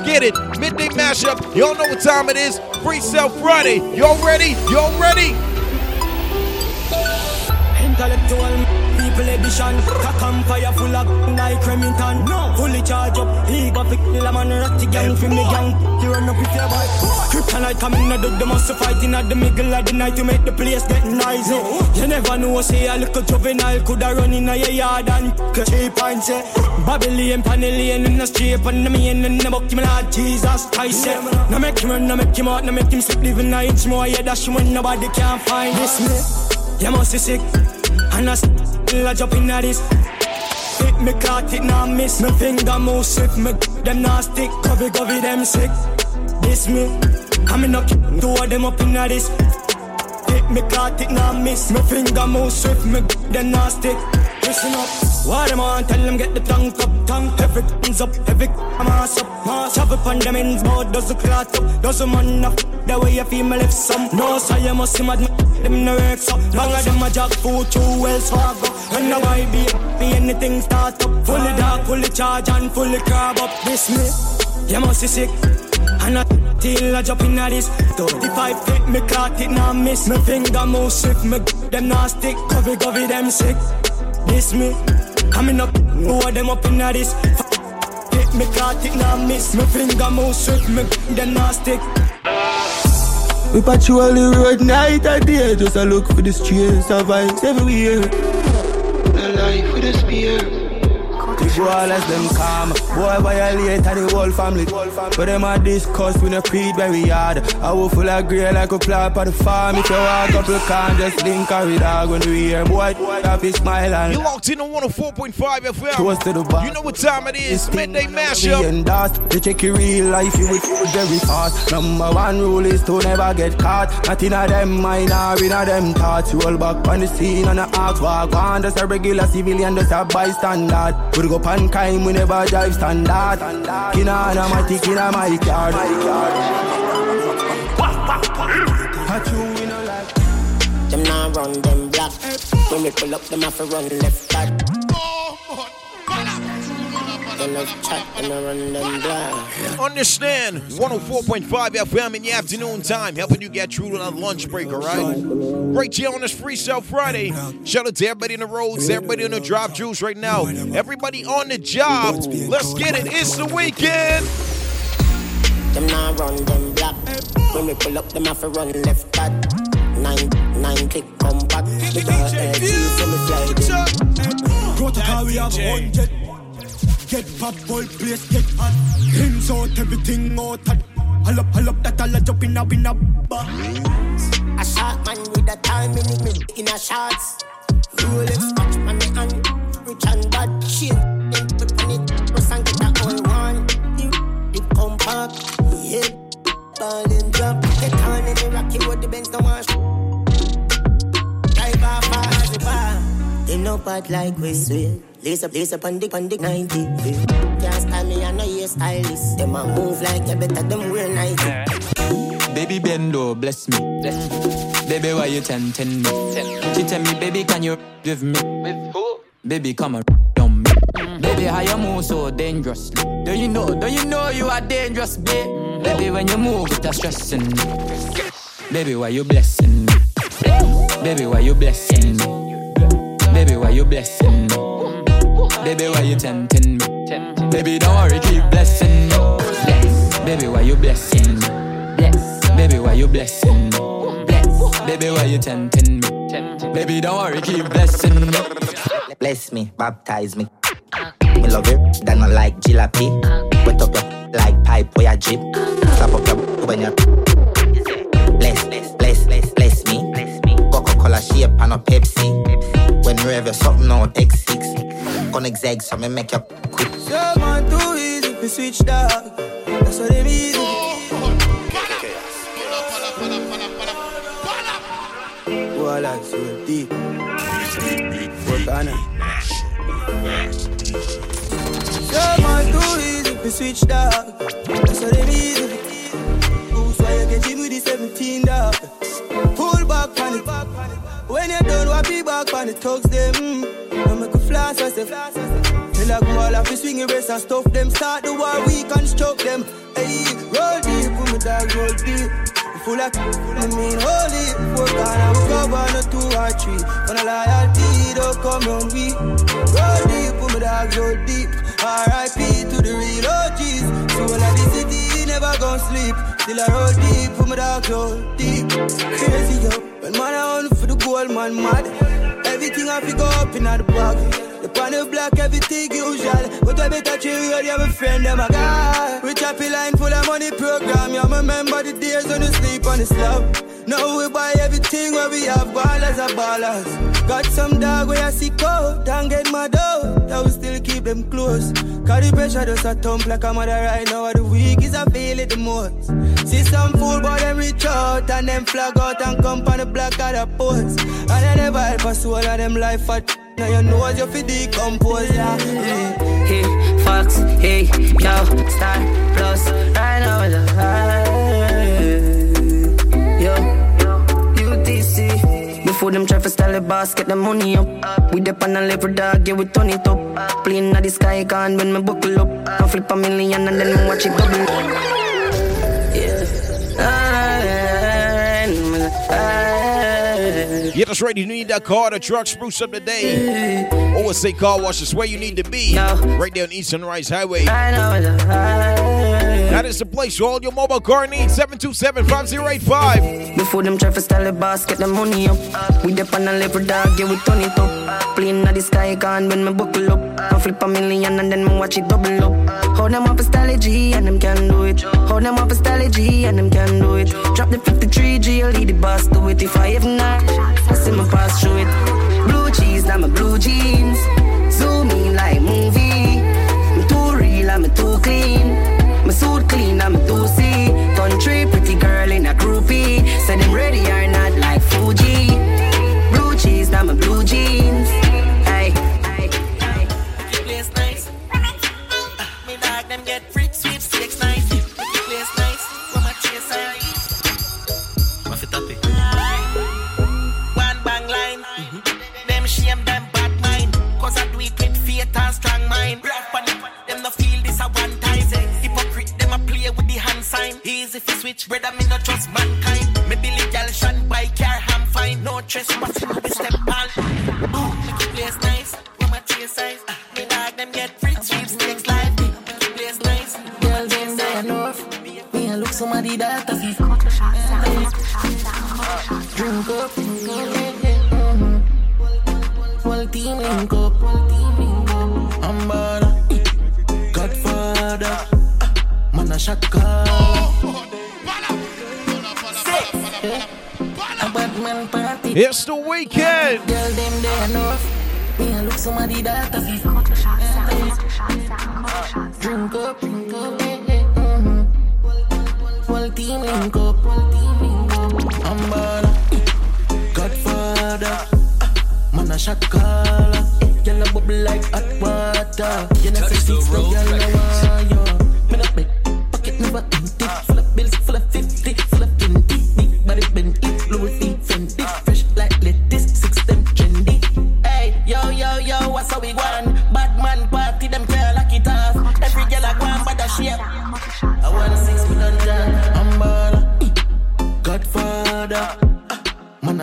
Get it. Midday mashup. Y'all know what time it is. Freestyle Friday. Y'all ready? Y'all ready? Intellectual people edition. Cock and fire full of like Remington. No. Fully charge up. He got the a man ratty gang from the gang. You run up with your boy. Kryptonite coming out of the must fighting at the middle of the night to make the place get noisy. You never know, say a little juvenile coulda run in a yard and cheap and say Babylon, Panellian in the street and the main in the book, Lord Jesus Christ. Now make him run, now make him out, now make him sleep, living a inch more. Yeah, that's when nobody can find this me. You must be sick. And I still a jump in at this. Hit me caught it now miss. Me finger move swift. Me them not stick. Covey covey them sick. This me. Coming up two of them up in at this. Hit me caught it now miss. Me finger move swift. Me them not stick. Listen up. What them on? Tell them get the tongue up, tongue. Everything's up, every mass up, mass. Up on them ends, board does the clot up, does the man up. The way you feel me lift some. No, so you must see mad them no work so. Long as them a jack food too well I go. And now I be me anything start up. Fully dark, fully charge and fully crab up. This me, you must be sick. And I till I jump in at this 35 fit me caught it now miss Me finger move swift me them not stick Covey covey them sick This me coming up Who are them up in at this. Hit me caught it now miss. Me finger move swift me them not stick. We patrol the road night and day Just a look for the streets of vibes everywhere The life with a spear the boy less them calm. Boy violate the whole family. But them a discuss we no creed very hard. I will full of grey like a plant on the farm. If you walk up, you can't just link a with dog when we hear boy. Happy smile and you locked in on 104.5 FM. Toast to the bar. You know what time it is. Midday mashup. And that they check your real life, you will feel very fast. Number one rule is to never get caught. Not in a them mind or in a them thoughts. Roll back on the scene and the act walk on. Just a regular civilian, just a bystander. Put go pan crime, we never drive standard. And a matic in a my car. In Them now run them black. When we pull up, them have to run left back. Understand 104.5 FM in the afternoon time, helping you get through to that lunch break, all right? Right here on this Free Freestyle Friday. Shout out to everybody in the roads, everybody on the drop juice right now, everybody on the job. Let's get it. It's the weekend. Them now run them black. When we pull up, them have to run left back. Nine, nine click, come back. The girl, Go to car, we have hundred. Get pop, ball place, get hot. Rims out, everything out. hot. Hull up, hull up, that all a jump in a, in a A shot man with a time in it, in a shots. Rolex watch on the hand, rich and bad shit. Then put on it, press and get a whole one. The compact, yeah. Ballin' drop, get on in the rocky with the Benz, no one. Drive off fast, the bar. They no bad like we sweet. Lace up, lace up on the, on the 90. Can't stand me, I know you're stylist. Them a move like you better, them wear 90. Baby Bendo, bless me. bless me. Baby, why you tempting me? She tell me, baby, can you with me? With who? Baby, come on, on me. Mm. Baby, how you move so dangerously? Do you know, do you know you are dangerous, babe? Mm. Baby, when you move, it's stressing me. Baby, why you blessing me? Baby, why you blessing me? Baby, why you blessing me? Baby, why you tempting me? Baby, don't worry, keep blessing me. Bless. Baby, why you blessing me? Bless. Baby, why you blessing me? Bless. Baby, why you tempting me? Tempting. Baby, don't worry, keep blessing me. Bless me, baptize me. Me love it, then I like jalopy. Wet up your like pipe or your jeep. Slap up your when you bless, bless, bless, bless, bless me. Coca-Cola shape and a Pepsi. When you have something on X6 connect zag, so me make you quick. So man, too easy to switch dog. That's what they mean. Well, I so deep. What on So man, too easy to switch dog. That's what they mean. Who's why you get hit with the 17 dog? Pull back, panic. When you done, what be back on the thugs them. No make a flash, I say. Tell a girl if you swing wrist and stuff them. Start the war, we can construct them. Hey, roll deep, with my dogs roll deep. Full of, I mean, holy. Four gun, I will go one or two or three. When I loyalty, don't come on me. Roll deep, with my dogs roll deep. R.I.P. gon' sleep. Still I roll deep, with my dogs roll deep. Crazy, yo. When man I on for the gold, man mad. Everything I pick up in the bag. The pan of black, everything usual. But I better chill, you have a friend, them a guy. Rich happy line full of money program. You remember the days when you sleep on the slab. Now we buy everything where we have ballers are ballers. Got some dog where I see cold don't get my dough. I will still keep them close. Cause the pressure does a thump like a mother right now. The week is I feel it the most. See some fool but them reach out and them flag out and come on the black of the post. And I never help a soul of them life at now you know you fi decompose, yeah. Hey, Fox, hey, yo, Star Plus, right now with the high. Yo, UTC. Before them try to style the boss, get the money up. We dip on a level dog, yeah, we turn it up. Playing at the sky, can when me buckle up. I flip a million and then watch it double. Yeah. I, I, yeah, that's right. You need that car, the truck, spruce up the day. Always say car wash is where you need to be. Right there on East Sunrise Highway. That is the place for all your mobile car needs. 727-5085. Before them traffic style the boss, get the money up. We dip on level dog, yeah, we turn it up. Playing the sky, can when me buckle up. I flip a million and then me watch it double up. Hold them up style G and them can do it. Hold them up style G and them can do it. Drop the 53 G, I'll lead the boss do it. If I ever not, I see my pass through it. Blue cheese, now my blue jeans. Zoom in like movie. I'm too real, I'm too clean. My suit clean, I'm too see. Country pretty girl in a groupie. Trespassing be step on. Ooh, make it place nice. Where my chase size. Me dog them get free sweepstakes live. Make it place nice. Girl them there enough. Me a look somebody that a fi. Drink up. Mhm. Whole team link up. I'm bad. Godfather. Ah, Man a shot call. A bad man. It's the weekend. Girl them there enough. Me a look somebody that a fi. Drink up. Drink up. Team link up. I'm. Godfather. Man shot caller. Bubble like hot water. You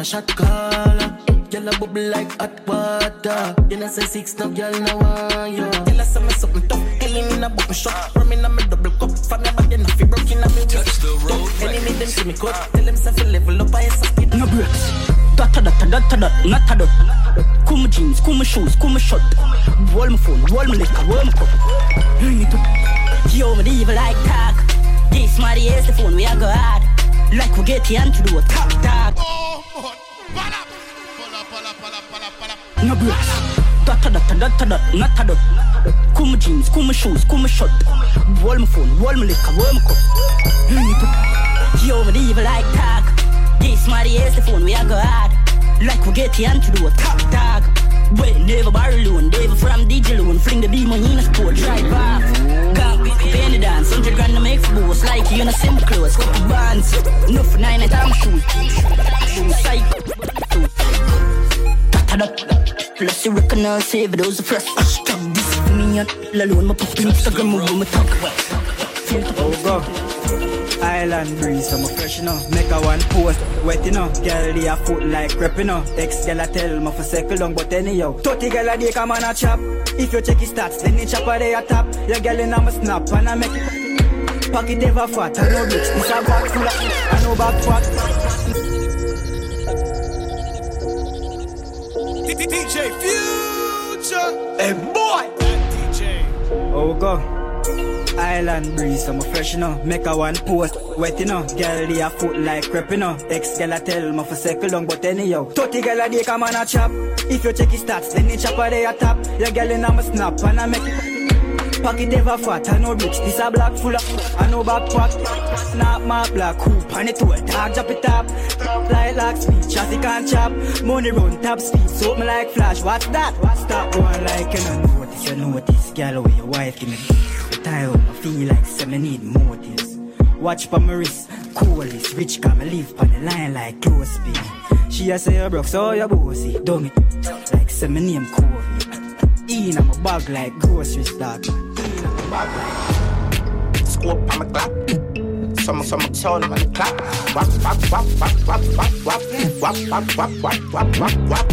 shot caller. Girl a bubble like hot water. You know say six no girl no want you. Girl a say me something tough, clean in a button shot. Rum in a me double cup. From your body no fi broke in a me Touch the road. Enemy them see me cut. Tell them say fi level up. I suck it. No breaks. Dot a dot a dot a dot, not a dot. Cool my jeans, cool my shoes, cool my shirt. Roll my phone, roll my liquor, roll my cup. Bring it up. Yo, me the evil like tag. This my is the phone, we are go hard. Like we get the antidote, top dog. No breaks. Dot a dot a dot a dot, not a dot. Cool my jeans, cool my shoes, cool my shirt. Roll my phone, roll my liquor, roll my cup. Yo, the evil like tag. This my is the phone, we are go hard. Like we get the antidote, top dog. Well, never borrow loan, never from DJ loan. Fling the beam on in a sport, drive off. Gang, pay the dance, 100 grand to make for boss. Like you in a simple clothes, couple bands. No for nine at I'm shoes. Shoes, psycho. Da da. Plus you recognize save those fresh. Hashtag this for me and alone. My post Instagram over my talk. Feel the go. Island breeze, I'm fresh, you know. Make a one post, wet, you know. Girl, they a foot like crepe, you know. Ex girl, I tell me for circle long, but anyhow. 30 girl, a day come on a chop. If you check his stats, then the chopper they a top. Your girl in a snap, and I make it. Pocket ever fat, I know bitch. This a of, I know back fat. DJ Future. Hey boy. DJ. Oh go. Island breeze, I'm a fresh, you know. Make a one post, wet, you know. Girl, they a foot like crepe, you know. Ex girl, I tell me for circle long, but anyhow. 30 girl, a day come on a chop. If you check his stats, then the chopper they a top. Your girl in a snap, and I make it. Pocket ever fat, I know rich. This a black full of, I know backpack. Snap my black hoop, and it to a dog, drop it up. Fly like speed, chassis can't chop. Money run top speed, so me like flash. What's that? What's that? Going like you know notice, you notice. Girl, where your wife give me time, I feel like say me need motives. Watch pa my wrist, coolest. Rich come me leave on the line like close speed. She a say you broke, so you bossy. Dumb it, like say me name Kobe. In my bag like grocery stock. Scope on my clap. Some some tone on the clap. Wap wap wap wap wap wap wap wap wap wap wap wap wap wap.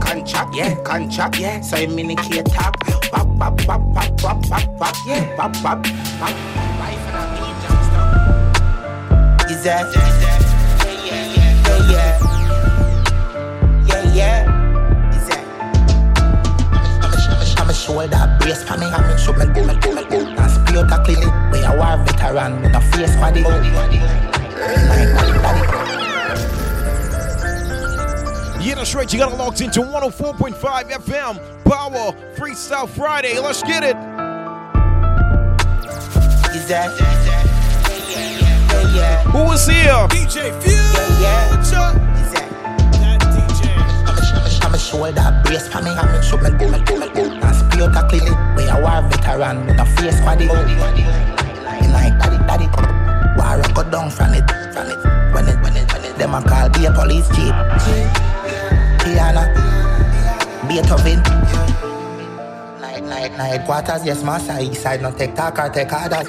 Contract, yeah, contract, yeah. So you minicate top. Wap wap wap wap wap wap wap, yeah. Wap wap wap. Life and I need jump stop. Is that? Yeah, yeah, yeah, yeah, yeah. Shoulder brace for me. I'm a shoulder, me, me, me, me. And spear tackle it. We a war veteran with a face body. Like, daddy, daddy. Yeah, that's right. You got it locked into 104.5 FM Power Freestyle Friday. Let's get it. Is that? Yeah, yeah. Who is here? DJ Future. Shoulder brace for me. I'm a shoulder, me, me, me, me. And spear tackle it. We a war veteran with a face body. Like, daddy, daddy. War go down from it, from it. When it, when it, when it. Them a call be a police jeep. Tiana, Beethoven. Night, night, night quarters, yes, master. East side, no take talk or take orders.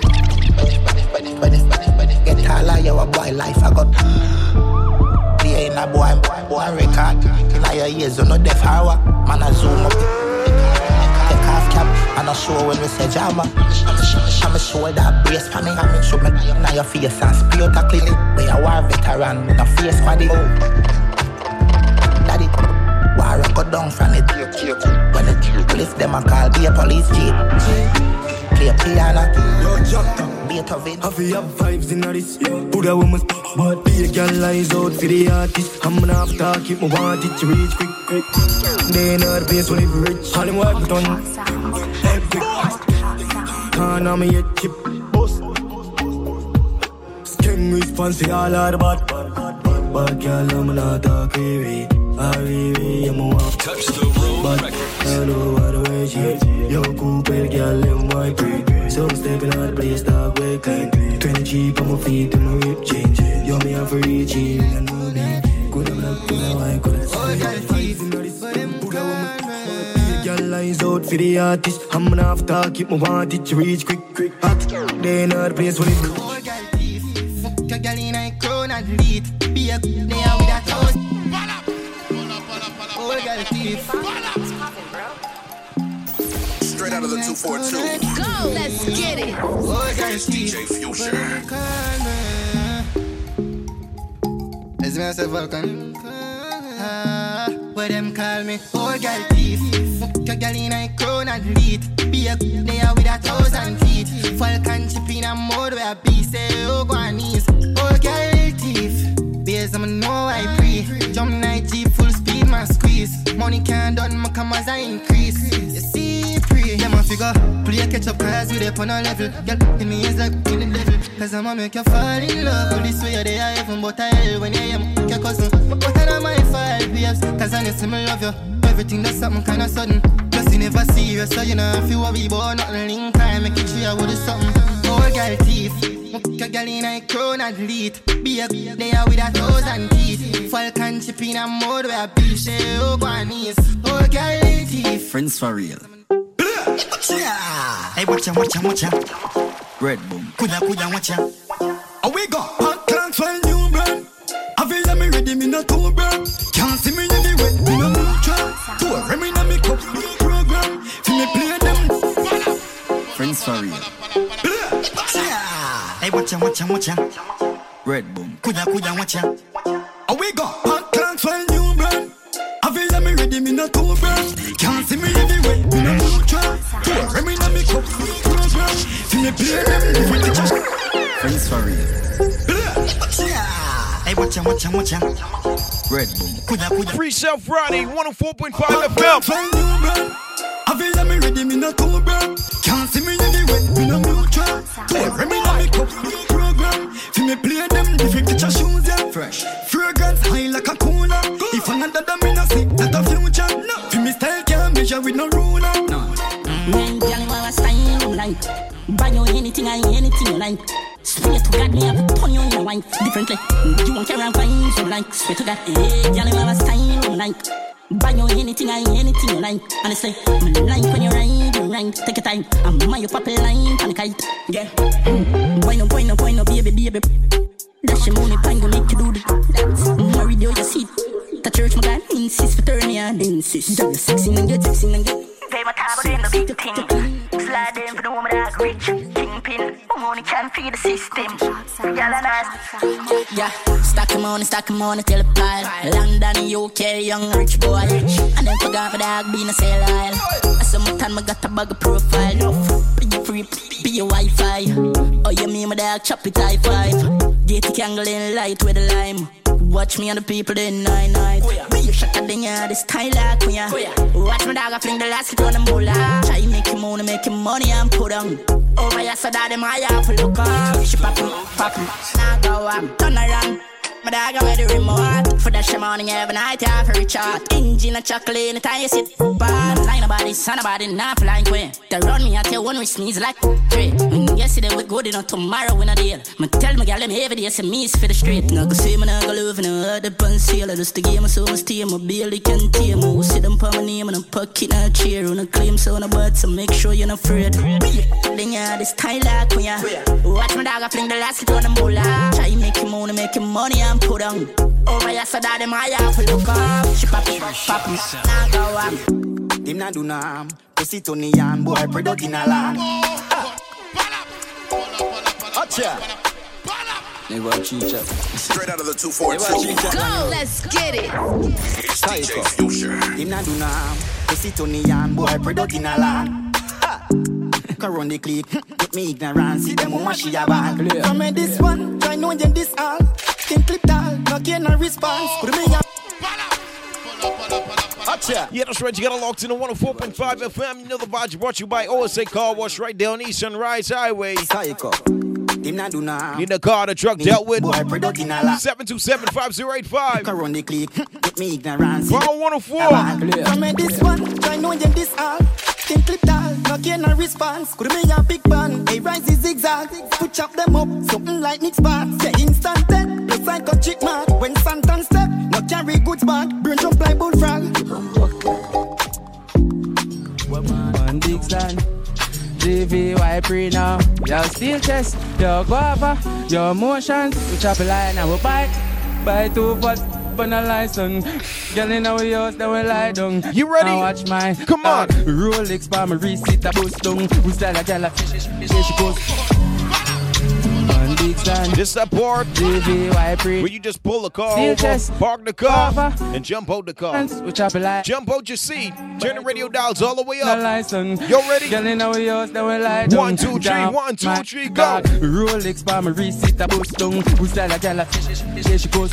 Get taller, you a boy life I got. Be a boy, boy, record. In your ears, you know deaf hour. Man, I zoom up. Take off cap and I show when we say jama. I'm a shoulder brace for me. I'm show me now your face and spear tackle it. We a war veteran with a face body. Daddy, war go down from it. When it police them a call, be a police jeep. Play piano. Beethoven. I feel have vibes in this. Put a woman, but be a girl eyes out for the artist. I'm gonna have to keep my want it to reach quick, quick. They know the place when it rich. All them work done. Epic. Can't have me a chip. Boss. Skin response, all are bad. Bad, but girl, I'm not talk weary. Arrive, I'm a walk. Touch the but I know what the way she. Yo, Cooper, girl, I'm my breed. So I'm stepping out, place, talk way clean. 20 Jeep on my feet, and my whip change. Yo, me, I'm for each, I know me. Good, I'm not gonna lie, good, I'm eyes out for the artist. I'm gonna have to keep my wanted to reach quick, quick. Hot, they in place with it fuck your girl in a crown and lead. Be a good there with a toast. Old girl thief. Straight out of the 242. Go, let's get it. Old girl thief. DJ Future. Is me a Vulcan? Ah, where them call me old girl thief. Fuck your girl in a crown and lead. Be a good there with a thousand feet. Falcon chip in a mode where I be say oh go on knees. Old girl thief. Beers I'ma know I pre. Jump night Jeep full speed my squeeze. Money can't done my come as I increase. You see pre. Them a figure play a catch up cause you dey on a level. Girl in me is like in the devil. Cause I'ma make you fall in love. With this way you're there heaven but I hell when you am your cousin. But what are my five babes? Cause honestly me love you. Everything that's something kinda sudden. Plus you never serious so you know if you worry about nothing link time make it sure with something. Old girl thief. Fuck your girl in a crown and lead. Be a there with a thousand teeth. Falcon chip in a mode where beef say oh go on knees. Old oh, girl thief. Friends for real. Hey, watch out, watch out, watch out. Red boom. Kuya kuya watch ya. How oh, we go? Hot clocks while new brand. I feel like me ready, me not too brand. Can't see me anywhere, me no neutral. Tour me na me cup, me program. Fi me play them. Friends for real. Hey, watch ya, watch ya, watch ya. Red boom. Kuya kuya watch ya. We go? Hot clocks while new brand. I feel like me ready, me not too brand. Can't see me anywhere, me no neutral. Tour me na me cup, me program. Fi me play them. With the cash. Friends for real. Hey, watch ya, watch ya, watch ya. Red boom. Kuya kuya. Freestyle Friday, 104.5 FM. I feel like me ready, me not too bad. Can't see me anywhere, me no neutral. Every me no me cup, me program. Fi me play them different picture shoes, yeah. Fresh. Fragrance high like a cooler. If another them me no see, that a future. No. Fi me style can't measure with no ruler. No. Man, girl, you have a style like Buy you anything and anything you like Swear to God, me have turn you in a wine Differently, you won't carry on vines so like Swear to God, eh, hey, girl, you have a style like Buy you anything and anything you like And I say, me like when you ride, you ride Take your time, I'm my a line the kite Yeah, hmm, boy no, boy no, boy no, baby, baby. Dash your money, pine go make you do the Married hmm, you, you see The church, my God, insist for turn me on Insist, you're sexy and get sexy and my time, but then the big thing. Slide in for the woman that rich. Kingpin, money can feed the system. Y'all are nice. Yeah, stack him on, stack him on, till the pile. London, UK, young rich boy. And then forgot my dog being a aisle. I saw my time, I got a bag of profile. Be free, be your Wi-Fi. Oh, you mean my dog chop it high five. Get the candle in light with the lime. Watch me and the people in nine night. Oh, Be your shot at the yard, this style like oh, me. Oh, Watch my dog, I fling the last hit on the moolah. Try make him money, make him money and put on. Over here, so that them I have to look up. She pop him, pop him. Now go up, turn around. My dog got the remote For that shit morning every night I have a recharge Engine a chocolate anytime you sit Bad line about this son about it not flying queen They run me here one we sneeze like three yesterday we good enough tomorrow we not deal Me tell me gal them every day say me is for the street No go see me no go love no other pan seal Just to game I so much team my barely can team I sit them pa my name and a pocket and a chair On a claim so on a bud so make sure you're not afraid Then yeah this style like me yeah Watch my dog I fling the last hit on the moolah Try make him money make him money and put on Over here so that them I have to look up She pop pop it, now go up Him not do no harm. Pussy to the yam, boy, product in a land. Acha. Straight out of the 242. Go, let's get it. It's DJ Future. Him not do no harm. Pussy to the yam, boy, product in a land. Run the click, get me ignorance, see them oh, woman she a bag. Come in this one, try know them this all. Think clip tall, no gain no response. Put me up. Yeah, that's right. You got to locked in to 104.5 FM. You know the vibes brought to you by OSA Car Wash right down East Sunrise Highway. Psycho. Him not do no harm. Need a car, the truck dealt with. Boy, product in a land. 727-5085. Run the click, get me ignorance. Power 104. Come in this one, try know them this all. Think clip tall, no gain no response. Could me a big band, a rise is zigzag. Put chop them up, something like Nick Sparks. Yeah, instant dead, the psycho chick mark. When Santan step, no carry goods back. Brain jump like bullfrog. One big stand. GVY pre now. Your steel chest. your guava. your motions. We chop a line and we bite. Buy two pots. On a license, girl in our house, then we lie down. You ready? Now watch my Come on. Rolex by my receipt, a boost down. We style a gal, here she goes. One This that part GVY pre. where you just pull the car Steel over, chest. park the car, Guava. and jump out the car. We chop a line. Jump out your seat. Turn the radio dials all the way up. You ready? Girl in our house, then we lie down. One, two, three, my three, go. Rolex by my receipt, a boost down. We style a gal, here she goes.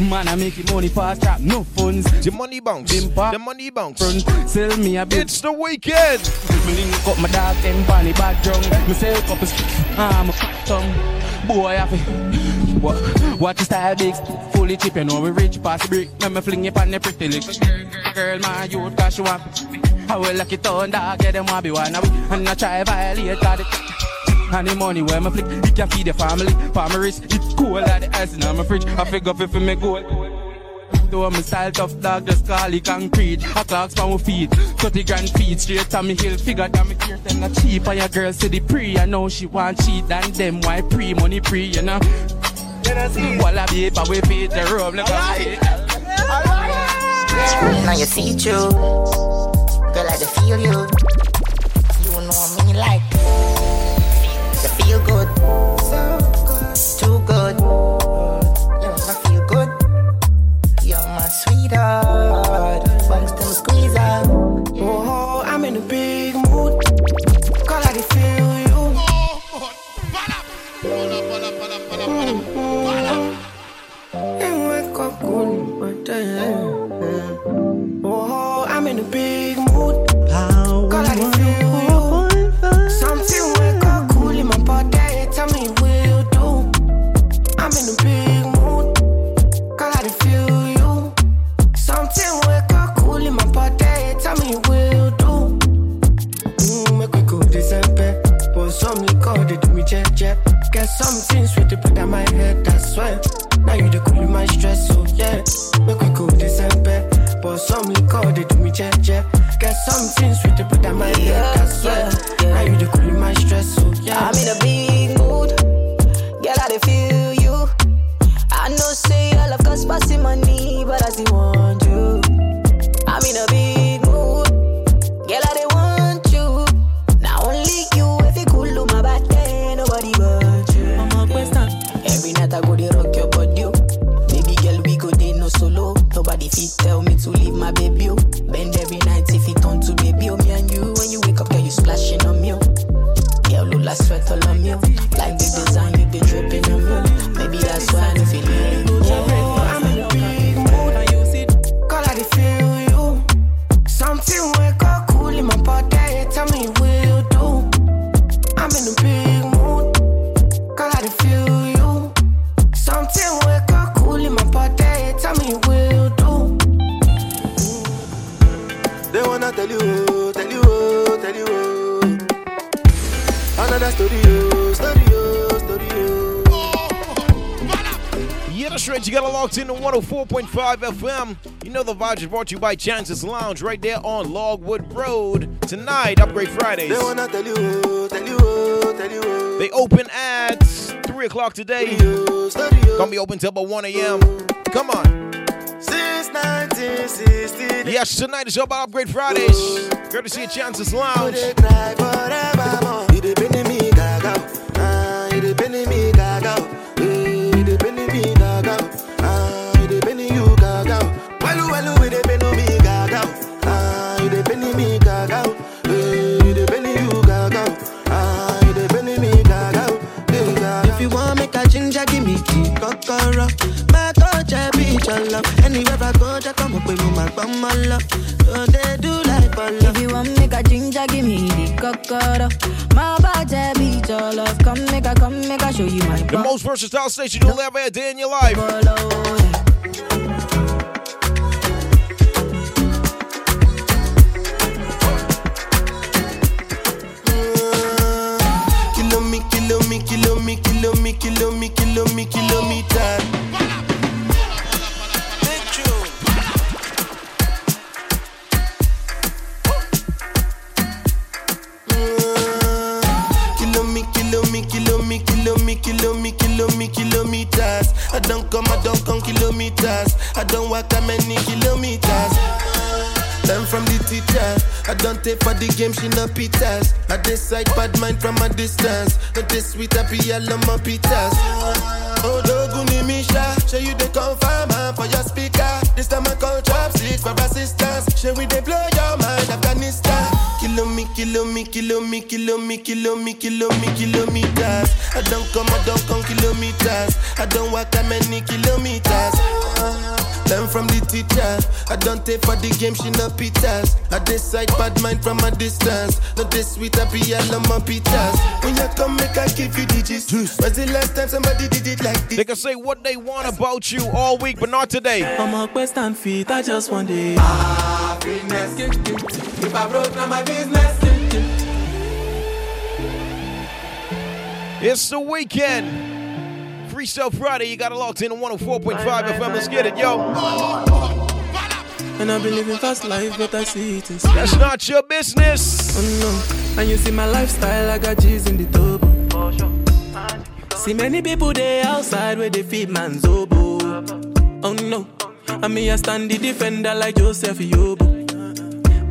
Man, I make it money fast trap, no funds. The money bounce. The money bounce. Front, sell me a bit. It's the weekend. Me link up my dog, them bunny back drum. Me sell couple, I'm a tongue. Boy, I feel. What, what the style big, fully cheap, you know we rich past brick. Let me fling it on the pretty lick. Girl, my youth, cause she want. I will lock it on, dog, get them want be one. And I try violate, got it. And the money where me flick, it can feed the family. Farmer wrist, it's cool like the ice in my fridge. I figure if me gold. To my style tough dog, just call it concrete. A clocks for my feet, 30 grand feet, straight on me hill. Figure that me care them not cheap. And your girl say the pre, I know she want cheat than them. Why pre, money pre, you know? Be but we feed the room, look at Now you see through. Girl, I feel you. You know me like. You feel good. Too good. My feel 104.5 FM. You know the vibes is brought to you by Chances Lounge right there on Logwood Road. Tonight, Upgrade Fridays. They wanna tell you, tell you, tell you. They open at 3 o'clock today. Gonna be open till about 1 a.m. Come on. Since 1960. Yes, tonight is all about Upgrade Fridays. Courtesy of Chances Lounge. Me, my bum, my love. So they do like ball If you want make a ginger, give me the cocoa. My body beat your love. Come make a, come make a show you my The most versatile station you'll ever a day in your life. Kilo me, kilo me, don't come, I don't come kilometers. I don't walk that many kilometers. Learn from the teacher. I don't take for the game, she no pitas. I decide bad mind from a distance. Not this sweet, I be all on my pitas. Oh, Doguni Misha, show you the confirm man for your speaker. This time I call chopsticks for assistance. Show we they blow your mind, Afghanistan. Kilo me, kilo me, kilo me, kilo me, kilo me, kilo me, kilometers. I don't come, I don't come kilometers. I don't walk that many kilometers. Uh-huh. Learn from the teacher. I don't take for the game, she no pitas. I decide bad mind from a distance. Not this sweet, I be all on my pitas. When you come, make I give you digits. When's the last time somebody did it like this? They can say what they want about you all week, but not today. I'm a quest and feet, I just want the happiness. If I broke, now my business. It's the weekend. Free Freestyle Friday. You got it locked in on 104.5 FM. Let's get it, yo. And I've been living fast life, but I see it in That's not your business. Oh no. And you see my lifestyle, I got G's in the tub. See many people there outside where they feed man's oboe. Oh no. And me, I stand the defender like Joseph Yobo.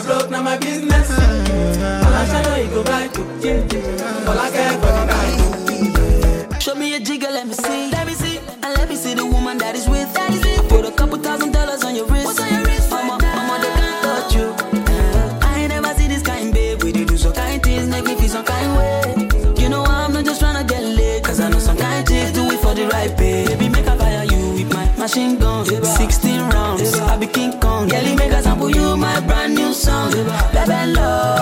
I broke, now my business. I'ma show you, you go right. All I care machine gun. 16 rounds, I be King Kong. Girlie, make I sample you my brand new song. Baby, love.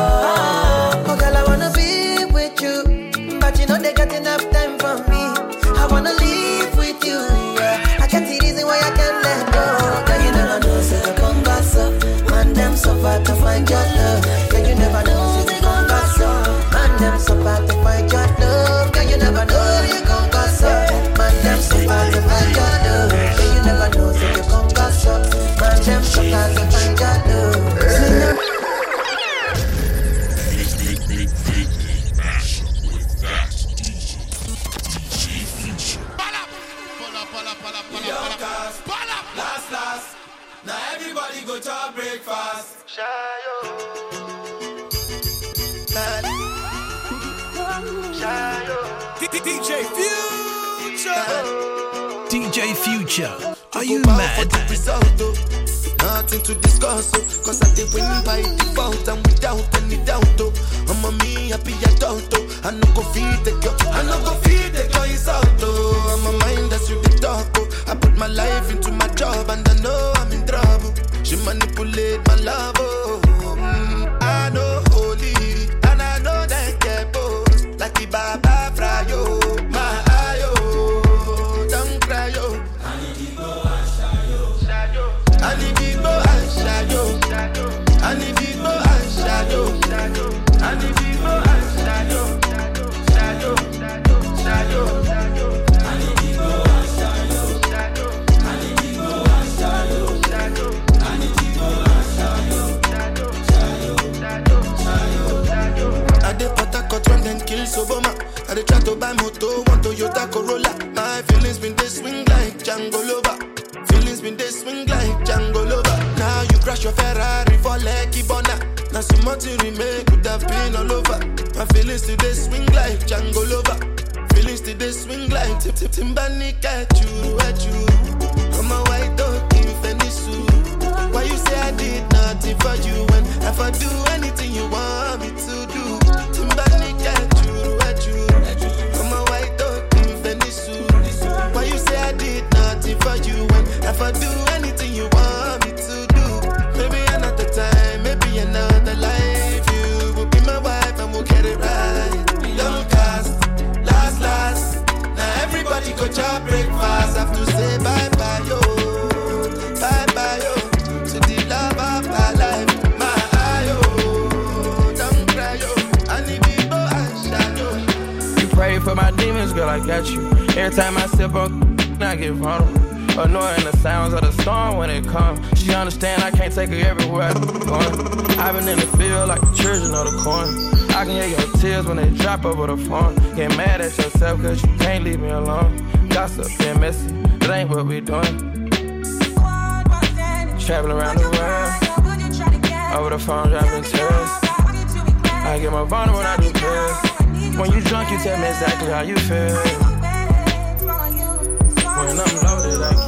Man, kill Soboma. I dey try to buy moto, one Toyota Corolla. My feelings been they swing like Django Lover. Feelings been they swing like Django Lover. Now you crash your Ferrari for Lucky Bona. Now some money remain could have been all over. My feelings today swing like Django Lover. Feelings today swing like Tip Tip Timbani at you, at you. I'm a white dog in Fenisu. Why you say I did nothing for you when if I do anything you want me I do anything you want me to do? Maybe another time, maybe another life. You will be my wife and we'll get it right. Young cast, last, last. Now everybody go to breakfast. Have to say bye bye, yo. Bye bye, yo. To the love of my life. My eye, yo. Don't cry, yo. I need people and shadow. You pray for my demons, girl, I got you. Every time I sip on, I get vulnerable. Annoying the sounds of the storm when it comes. She understand I can't take her everywhere I'm going. I've been in the field like the children of the corn. I can hear your tears when they drop over the phone. Get mad at yourself cause you can't leave me alone. Gossip and messy, it ain't what we doing. Traveling around the world. Over the phone, dropping tears. I get more vulnerable when I do this. When you drunk, you tell me exactly how you feel. When I'm loaded, I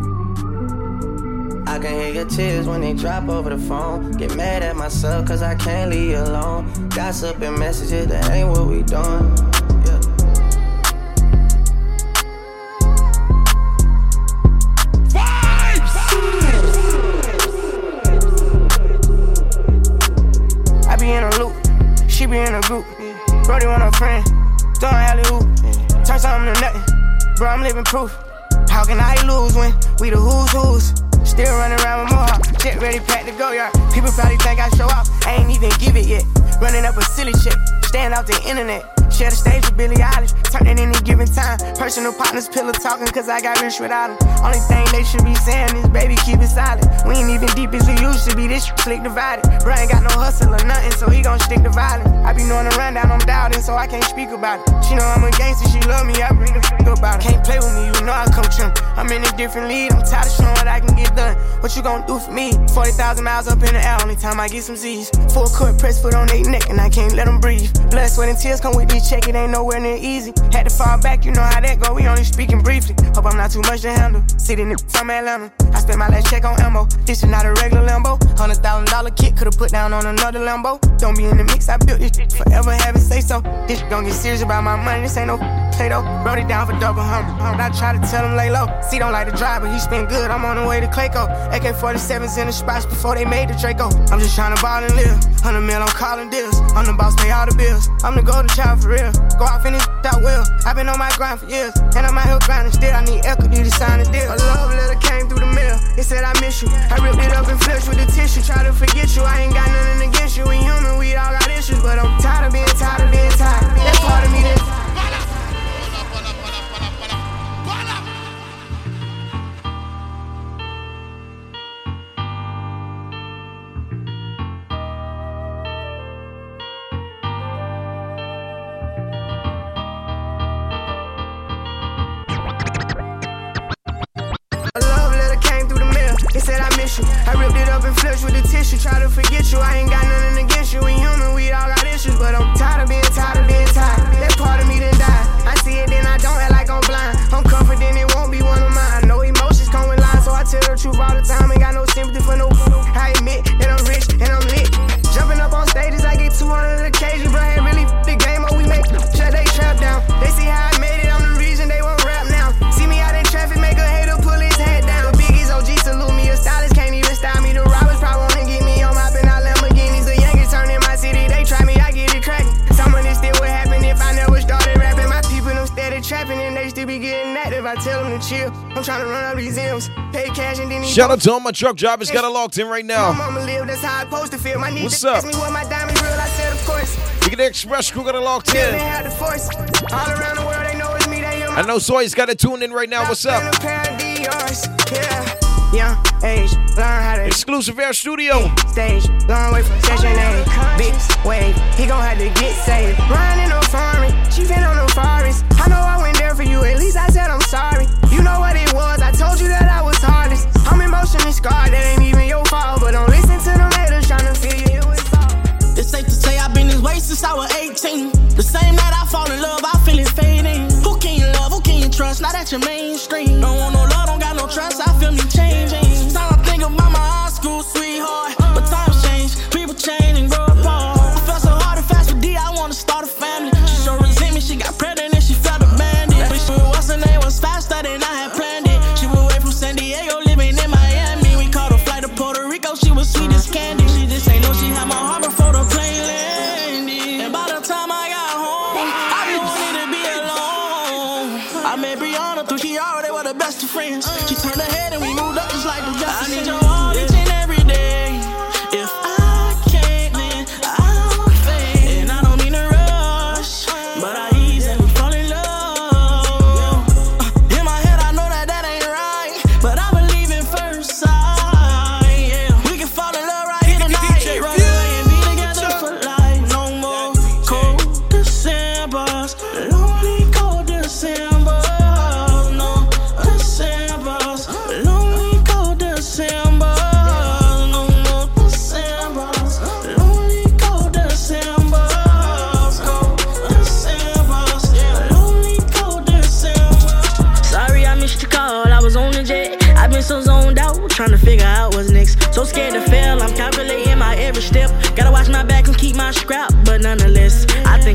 I can hear your tears when they drop over the phone. Get mad at myself cause I can't leave you alone. Gossip and messages, that ain't what we doing. I be in a loop, she be in a group. Brody want a friend, throwing alley hoop. Turn something to nothing, bro, I'm living proof. How can I lose when we the who's who's? Still running around with Mohawk, jet ready, packed to go yard. People probably think I show off, I ain't even give it yet. Running up a silly chick, stand off the internet. Share the stage with Billie Eilish, turn any given time. Personal partners, pillow talking, cause I got rich without them. Only thing they should be saying is, baby, keep it silent. We ain't even deep as we used to be, this shit slick divided. Bro ain't got no hustle or nothing, so he gon' stick to violence. I be knowing the rundown, I'm doubting, so I can't speak about it. She know I'm a gangster, she love me, I bring the fuck about it. Can't play with me, you know I come trim. I'm in a different league, I'm tired of showing what I can get done. What you gon' do for me? 40,000 miles up in the air, only time I get some Z's. Full court press foot on their neck, and I can't let them breathe. Blood, sweat, and tears come with this check, it ain't nowhere near easy. Had to fall back, you know how that go, we only speaking briefly. Hope I'm not too much to handle. Sitting in from Atlanta, I spent my last check on ammo. This is not a regular Lambo. Hundred thousand dollar kit, could've put down on another Lambo. Don't be in the mix, I built this shit forever, have it say so. This gon' get serious about my money, this ain't no though. Wrote it down for double humble. I try to tell him lay low. See, don't like to drive, but he spin good. I'm on the way to Clayco. AK 47s in the spots before they made the Draco. I'm just trying to ball and live. 100 mil, I'm calling deals. I'm the boss, pay all the bills. I'm the golden child for real. Go in this that will. I've been on my grind for years. And I'm out here grinding still. I need equity to sign a deal. A love letter came through the mail. It said I miss you. I ripped it up and flushed with the tissue. Try to forget you. I ain't got nothing against you. We human, we all got issues. But I'm tired of being tired of being tired. That part of me that. And flushed with the tissue. Try to forget you. I ain't got nothing against you. We human, we all got issues. But I'm tired of being tired of being chill. I'm trying to run up these M's, pay cash and then Shout out to all my truck drivers. Got it locked in right now. mama live, that's how I supposed to feel. My knees What's up? me what my diamonds real. I said, of course. Look at the express crew. Got it locked in. had the force. All around the world, they know it's me. They hear my I know Soy's got it tuned in right now. What's up? pair of Dior's. Yeah. Young age, learn how to Exclusive Air Studio. stage. Long way from session A. Big wave, he gon' have to get saved. Riding in no foreign, she been on the forest. I know I went there for you, at least I said I'm sorry. You know what it was, I told you that I was hardest. I'm emotionally scarred, that ain't even your fault. But don't listen to them haters tryna feel you. It It's safe to say I've been this way since I was 18. The same night I fall in love, I feel it fading. Trust? Not at your mainstream. Don't want no love, don't got no trust. I feel me changing. Time I think about my high school sweetheart. But times change, people change and grow apart. I felt so hard and fast with D, I wanna start a family. She sure resent me, she got pregnant and she felt abandoned. But she what's her name was faster than I had planned it. She was away from San Diego, living in Miami. We caught a flight to Puerto Rico, she was sweet as candy.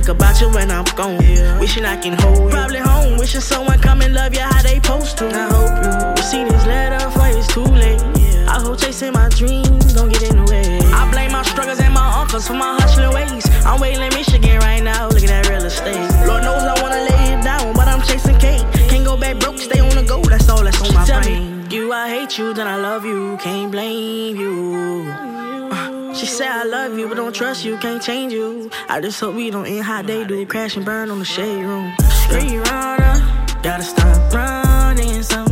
think about you when I'm gone. Yeah. Wishing I can hold you. Probably home, wishing someone come and love you how they post to. I hope you see this letter for it's too late. Yeah. I hope chasing my dreams don't get in the way. I blame my struggles and my uncles for my hustling ways. I'm waiting in Michigan right now, looking at real estate. Lord knows I wanna lay it down, but I'm chasing cake. Can't go back broke, stay on the go. That's all that's on my brain. You, I hate you, then I love you. Can't blame you say I love you, but don't trust you, can't change you. I just hope we don't end how they do. Crash and burn on the shade room. Street runner, gotta stop running. Some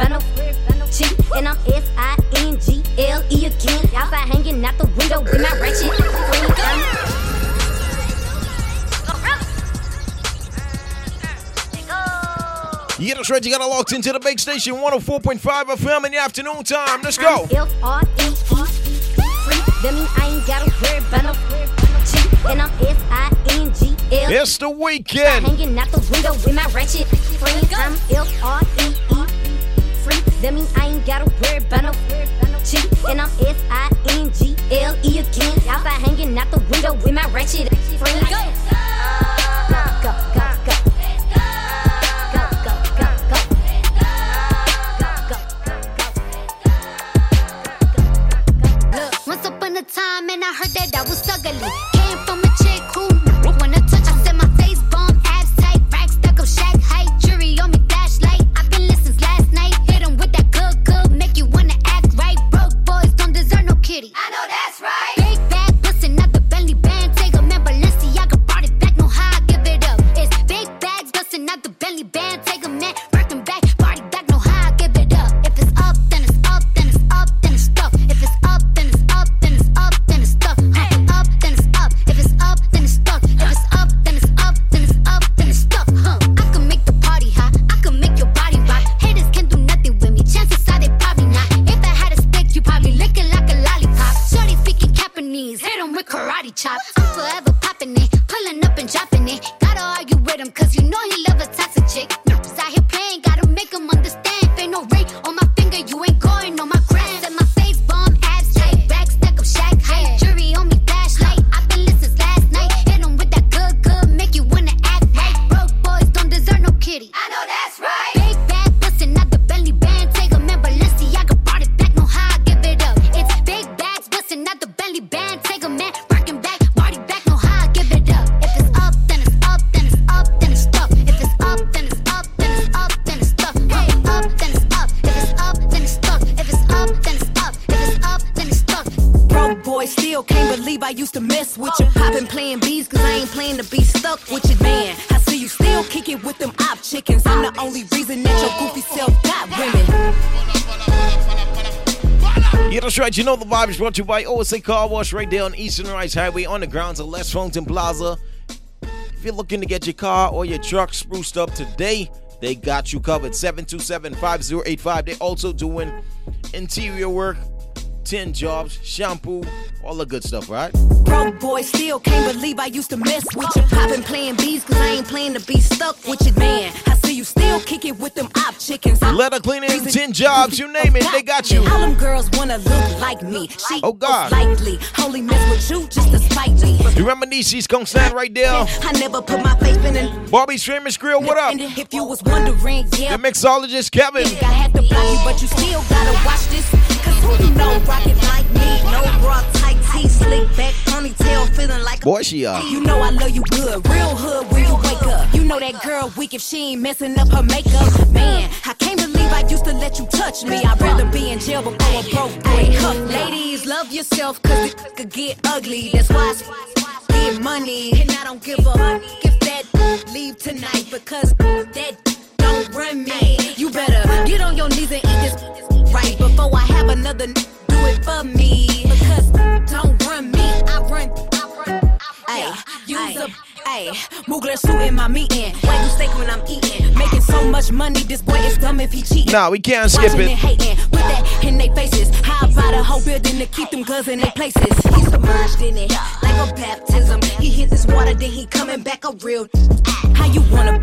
Fennel. cheat. and I'm S I N G L E again. Outside hanging out the window with my ratchet. You get us ready, you got locked into the big station 104.5 FM in the afternoon time. Let's go. It's the weekend. Hanging out the window with my ratchet. I'm that mean I ain't gotta worry about no cheat. And I'm S I N G L E again. Outside hanging out the window with my ratchet friends. Go. Yeah, that's right. You know the vibe is brought to you by OSA Car Wash right there on East Sunrise Highway on the grounds of Les Fountain Plaza. If you're looking to get your car or your truck spruced up today, they got you covered. 727 5085. They're also doing interior work, 10 jobs, shampoo, all the good stuff, right? Broke boy, still can't believe I used to mess with you. Poppin' playing bees, cause I ain't playing to be stuck with you, man. I see you still kick it with them op chickens. Letter cleaning, 10 jobs, you name it, they got you. All them girls wanna look like me. She oh, God. likely, holy mess with you just to spite me. You remember Nishi's gonna stand right there? I never put my faith in it. Barbie's Famous Grill, what up? If you was wondering, yeah. The mixologist, Kevin. I had to block you, but you still gotta watch this. Cause who you know rockin' like me? No bra, tight tee, slick back, ponytail, feeling like Boy, she uh You know I love you good, real hood when you wake up. You know that girl weak if she ain't messing up her makeup. Man, I can't believe I used to let you touch me. I'd rather be in jail before a broke boy cuff. Ladies, love yourself, cause it could get ugly. That's why I get money, and I don't give a give that leave tonight because that don't run me. You better get on your knees and eat this right before I have another n- do it for me. Because don't run me, I run. Ay, use a Ay, Mugler suit in my meeting. Why you steak when I'm eating? Making so much money, this boy is dumb if he cheating. Nah, we can't skip Watching it. hating, put that in their faces. How about a whole building to keep them guns in their places? He's submerged in it, like a baptism. He hit this water, then he coming back a real. How you wanna,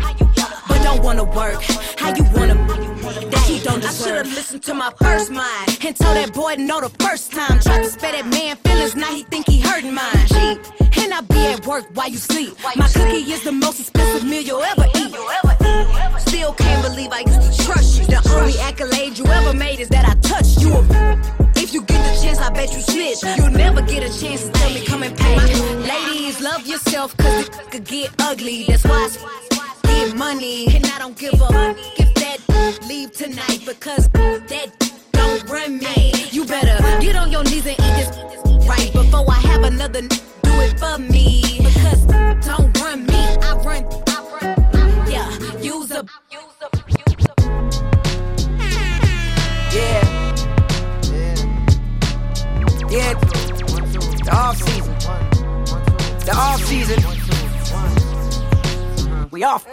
but don't wanna work? How you wanna, that he don't deserve? I should've listened to my first mind and told that boy no the first time. Tried to spare that man feelings, now he think he hurting mine. And I be at work while you sleep. My cookie is the most expensive meal you'll ever eat. Still can't believe I used to trust you. The only accolade you ever made is that I touched you. If you get the chance, I bet you snitch. You'll never get a chance to tell me come and pay. Ladies, love yourself, cause it could get ugly. That's why I get money, and I don't give up. give that leave tonight because that run me. You better get on your knees and eat this right before I have another do it for me. Because don't run me, I run, I run. Yeah, use a, Yeah. Yeah. The off season. The off season. We off.